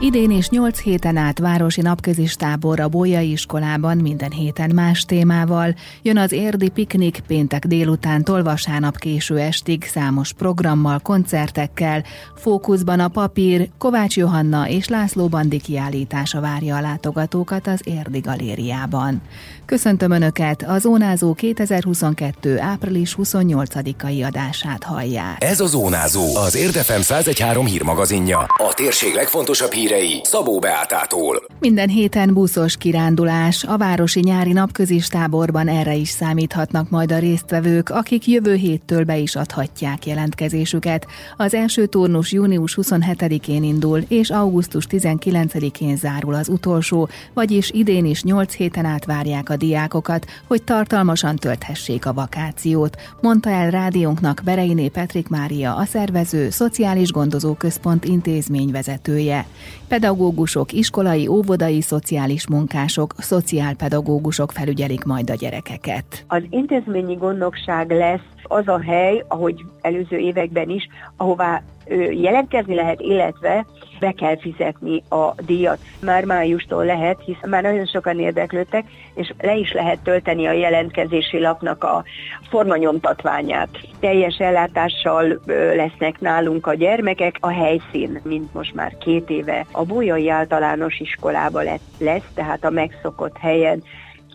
Idén is 8 héten át városi napközis tábor a Bolyai iskolában minden héten más témával. Jön az érdi piknik péntek délutántól vasárnap késő estig számos programmal, koncertekkel. Fókuszban a papír, Kovács Johanna és László Bandi kiállítása várja a látogatókat az Érdi galériában. Köszöntöm Önöket, a Zónázó 2022. április 28-ai adását hallják. Ez a Zónázó, az Érdefem 1013 hírmagazinja. A térség legfontosabb hírei Szabó Beátától. Minden héten buszos kirándulás, a városi nyári napközis táborban erre is számíthatnak majd a résztvevők, akik jövő héttől be is adhatják jelentkezésüket. Az első turnus június 27-én indul, és augusztus 19-én zárul az utolsó, vagyis idén is 8 héten át várják a diákokat, hogy tartalmasan tölthessék a vakációt, mondta el rádiónknak Bereiné Petrik Mária, a szervező Szociális Gondozó Központ intézményvezetője. Pedagógusok, iskolai, óvodai, szociális munkások, szociálpedagógusok felügyelik majd a gyerekeket. Az intézményi gondnokság lesz az a hely, ahogy előző években is, ahová jelentkezni lehet, illetve be kell fizetni a díjat. Már májustól lehet, hiszen már nagyon sokan érdeklődtek, és le is lehet tölteni a jelentkezési lapnak a formanyomtatványát. Teljes ellátással lesznek nálunk a gyermekek. A helyszín, mint most már két éve, a Bújai Általános Iskolába lesz, tehát a megszokott helyen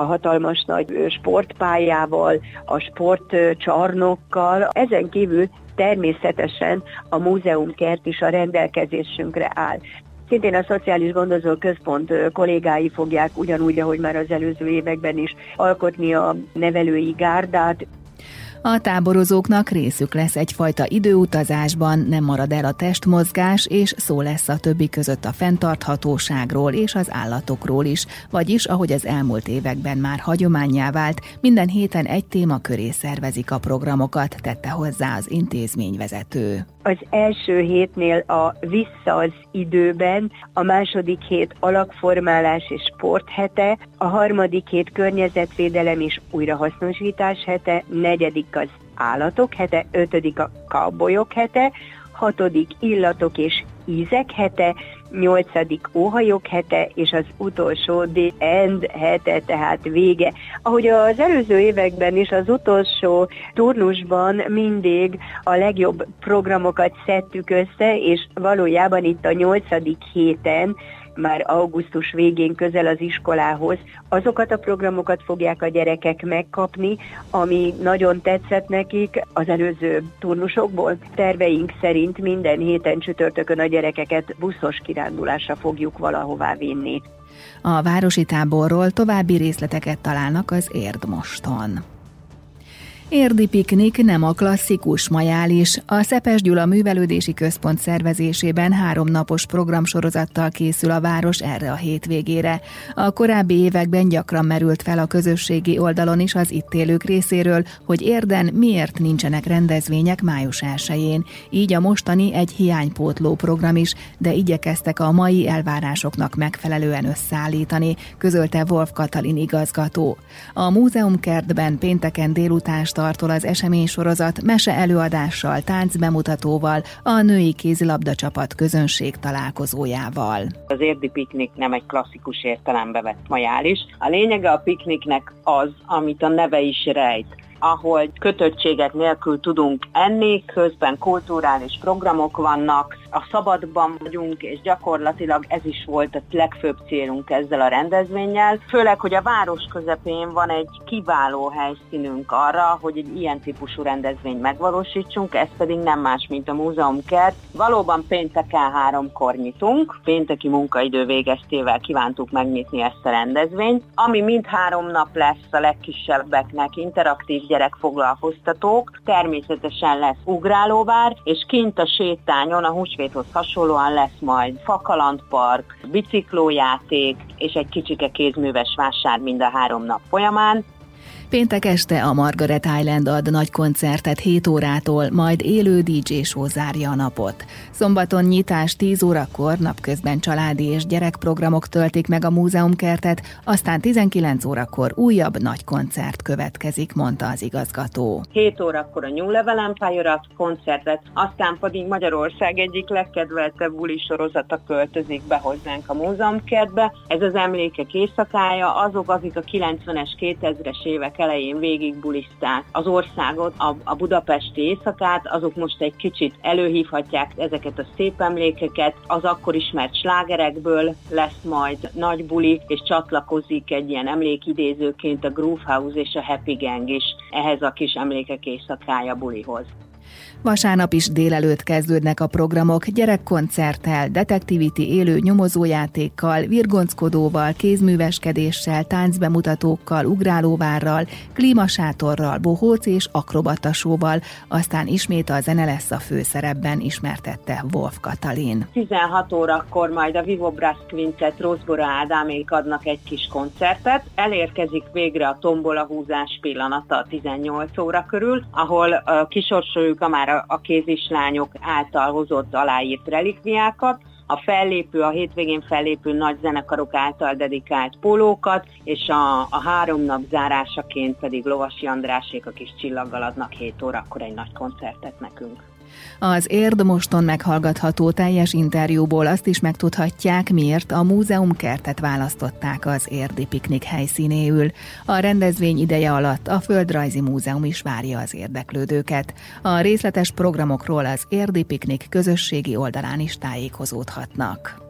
a hatalmas nagy sportpályával, a sportcsarnokkal. Ezen kívül természetesen a múzeumkert is a rendelkezésünkre áll. Szintén a Szociális Gondozó Központ kollégái fogják ugyanúgy, ahogy már az előző években is alkotni a nevelői gárdát, a táborozóknak részük lesz egyfajta időutazásban, nem marad el a testmozgás, és szó lesz a többi között a fenntarthatóságról és az állatokról is, vagyis, ahogy az elmúlt években már hagyományá vált, minden héten egy téma köré szervezik a programokat, tette hozzá az intézményvezető. Az első hétnél a vissza az időben, a második hét alakformálás és sporthete, a harmadik hét környezetvédelem és újrahasznosítás hete, negyedik az állatok hete, ötödik a kabolyok hete, hatodik illatok és ízek hete, nyolcadik óhajok hete, és az utolsó The End hete, tehát vége. Ahogy az előző években is az utolsó turnusban mindig a legjobb programokat szedtük össze, és valójában itt a nyolcadik héten már augusztus végén közel az iskolához, azokat a programokat fogják a gyerekek megkapni, ami nagyon tetszett nekik az előző turnusokból. Terveink szerint minden héten csütörtökön a gyerekeket buszos kirándulásra fogjuk valahová vinni. A városi táborról további részleteket találnak az Érdmoston. Érdi piknik nem a klasszikus majális. A Szepes Gyula Művelődési Központ szervezésében három napos programsorozattal készül a város erre a hétvégére. A korábbi években gyakran merült fel a közösségi oldalon is az itt élők részéről, hogy érden miért nincsenek rendezvények május 1 Így a mostani egy hiánypótló program is, de igyekeztek a mai elvárásoknak megfelelően összeállítani, közölte Wolf Katalin igazgató. A múzeumkertben pénteken délután startol az eseménysorozat mese előadással, táncbemutatóval, a női kézilabda csapat közönség találkozójával. Az érdi piknik nem egy klasszikus értelembe vett majális. A lényege a pikniknek az, amit a neve is rejt ahol kötöttséget nélkül tudunk enni, közben kulturális programok vannak, a szabadban vagyunk, és gyakorlatilag ez is volt a legfőbb célunk ezzel a rendezvényel. Főleg, hogy a város közepén van egy kiváló helyszínünk arra, hogy egy ilyen típusú rendezvényt megvalósítsunk, ez pedig nem más, mint a múzeumkert. Valóban pénteken háromkor nyitunk, pénteki munkaidő végeztével kívántuk megnyitni ezt a rendezvényt, ami mind három nap lesz a legkisebbeknek interaktív gyerekfoglalkoztatók, természetesen lesz ugrálóvár, és kint a sétányon a húsvéthoz hasonlóan lesz majd fakalandpark, biciklójáték és egy kicsike kézműves vásár mind a három nap folyamán. Péntek este a Margaret Island ad nagy koncertet 7 órától, majd élő DJ show zárja a napot. Szombaton nyitás 10 órakor, napközben családi és gyerekprogramok töltik meg a múzeumkertet, aztán 19 órakor újabb nagy koncert következik, mondta az igazgató. 7 órakor a New Level Empire koncertet, aztán pedig Magyarország egyik legkedveltebb buli sorozata költözik be hozzánk a múzeumkertbe. Ez az emlékek éjszakája, azok, akik a 90-es, 2000-es évek elején végig buliszták az országot, a, a budapesti éjszakát, azok most egy kicsit előhívhatják ezeket a szép emlékeket, az akkor ismert slágerekből lesz majd nagy buli, és csatlakozik egy ilyen emlékidézőként a Groove House és a Happy Gang is ehhez a kis emlékek éjszakája bulihoz. Vasárnap is délelőtt kezdődnek a programok gyerekkoncerttel, detektiviti élő nyomozójátékkal, virgonckodóval, kézműveskedéssel, táncbemutatókkal, ugrálóvárral, klímasátorral, bohóc és akrobatasóval, aztán ismét a zene lesz a főszerepben, ismertette Wolf Katalin. 16 órakor majd a Vivo Brass Quintet Rosbora Ádámék adnak egy kis koncertet. Elérkezik végre a tombola húzás pillanata 18 óra körül, ahol kisorsoljuk a már a kézislányok által hozott aláírt relikviákat, a fellépő, a hétvégén fellépő nagy zenekarok által dedikált pólókat, és a, a három nap zárásaként pedig Lovasi Andrásék a kis csillaggal adnak 7 órakor egy nagy koncertet nekünk. Az Érd moston meghallgatható teljes interjúból azt is megtudhatják, miért a múzeum kertet választották az Érdi piknik helyszínéül. A rendezvény ideje alatt a Földrajzi Múzeum is várja az érdeklődőket. A részletes programokról az Érdi Piknik közösségi oldalán is tájékozódhatnak.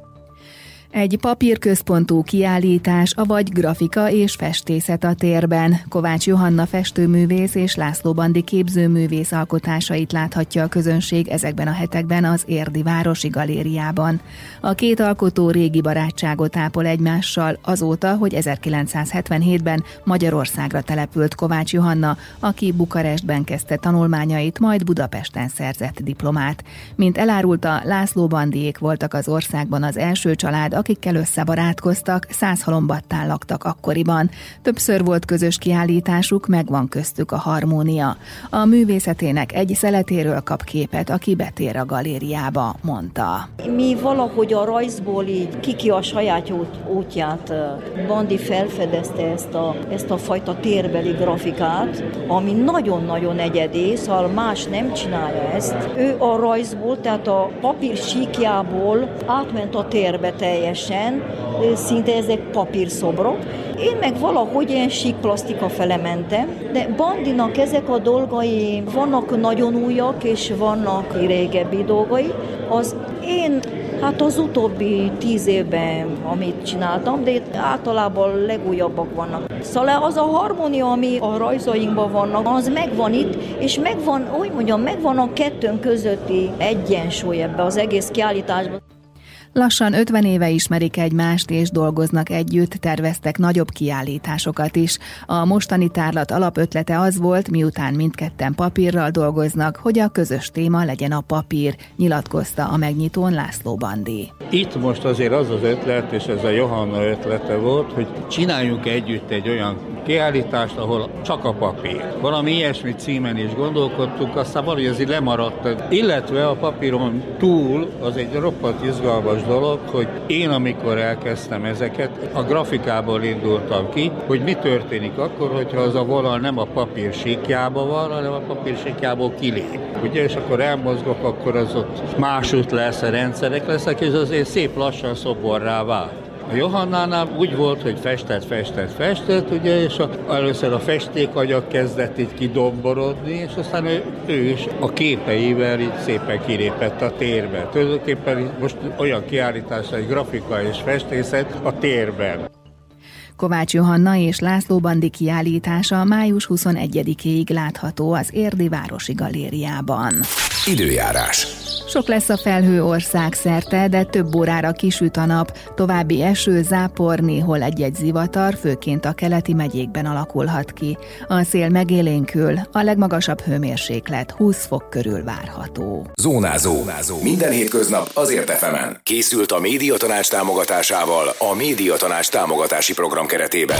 Egy papírközpontú kiállítás, avagy grafika és festészet a térben. Kovács Johanna festőművész és László Bandi képzőművész alkotásait láthatja a közönség ezekben a hetekben az Érdi Városi Galériában. A két alkotó régi barátságot ápol egymással azóta, hogy 1977-ben Magyarországra települt Kovács Johanna, aki Bukarestben kezdte tanulmányait, majd Budapesten szerzett diplomát. Mint elárulta, László Bandiék voltak az országban az első család, akikkel összebarátkoztak, száz halombattán laktak akkoriban. Többször volt közös kiállításuk, megvan köztük a harmónia. A művészetének egy szeletéről kap képet, aki betér a galériába, mondta. Mi valahogy a rajzból így kiki a saját út, útját. Bandi felfedezte ezt a, ezt a fajta térbeli grafikát, ami nagyon-nagyon egyedi, szóval más nem csinálja ezt. Ő a rajzból, tehát a papír síkjából átment a térbe teljesen teljesen, szinte ezek papírszobrok. Én meg valahogy ilyen sík plastika fele mentem, de Bandinak ezek a dolgai vannak nagyon újak, és vannak régebbi dolgai. Az én Hát az utóbbi tíz évben, amit csináltam, de általában legújabbak vannak. Szóval az a harmónia, ami a rajzainkban vannak, az megvan itt, és megvan, úgy mondjam, megvan a kettőnk közötti egyensúly ebbe az egész kiállításban. Lassan 50 éve ismerik egymást és dolgoznak együtt, terveztek nagyobb kiállításokat is. A mostani tárlat alapötlete az volt, miután mindketten papírral dolgoznak, hogy a közös téma legyen a papír, nyilatkozta a megnyitón László Bandi. Itt most azért az az ötlet, és ez a Johanna ötlete volt, hogy csináljunk együtt egy olyan kiállítást, ahol csak a papír. Valami ilyesmi címen is gondolkodtunk, aztán valahogy ez így lemaradt. Illetve a papíron túl az egy roppant izgalmas dolog, hogy én amikor elkezdtem ezeket, a grafikából indultam ki, hogy mi történik akkor, hogyha az a vonal nem a papír síkjába van, hanem a papír síkjából kilép. Ugye, és akkor elmozgok, akkor az ott másút lesz, rendszerek lesznek, és azért szép lassan szoborrá vált. A Johannánál úgy volt, hogy festett, festett, festett, ugye, és a, először a festékanyag kezdett így kidomborodni, és aztán ő, ő is a képeivel így szépen kilépett a térbe. Tulajdonképpen most olyan kiállítás, egy grafika és festészet a térben. Kovács Johanna és László Bandi kiállítása május 21-ig látható az Érdi Városi Galériában. Időjárás. Sok lesz a felhő ország szerte, de több órára kisüt a nap, további eső, zápor, néhol egy-egy zivatar, főként a keleti megyékben alakulhat ki. A szél megélénkül, a legmagasabb hőmérséklet 20 fok körül várható. Zónázó. Zónázó. Minden hétköznap azért efemen. Készült a médiatanács támogatásával a médiatanács támogatási program keretében.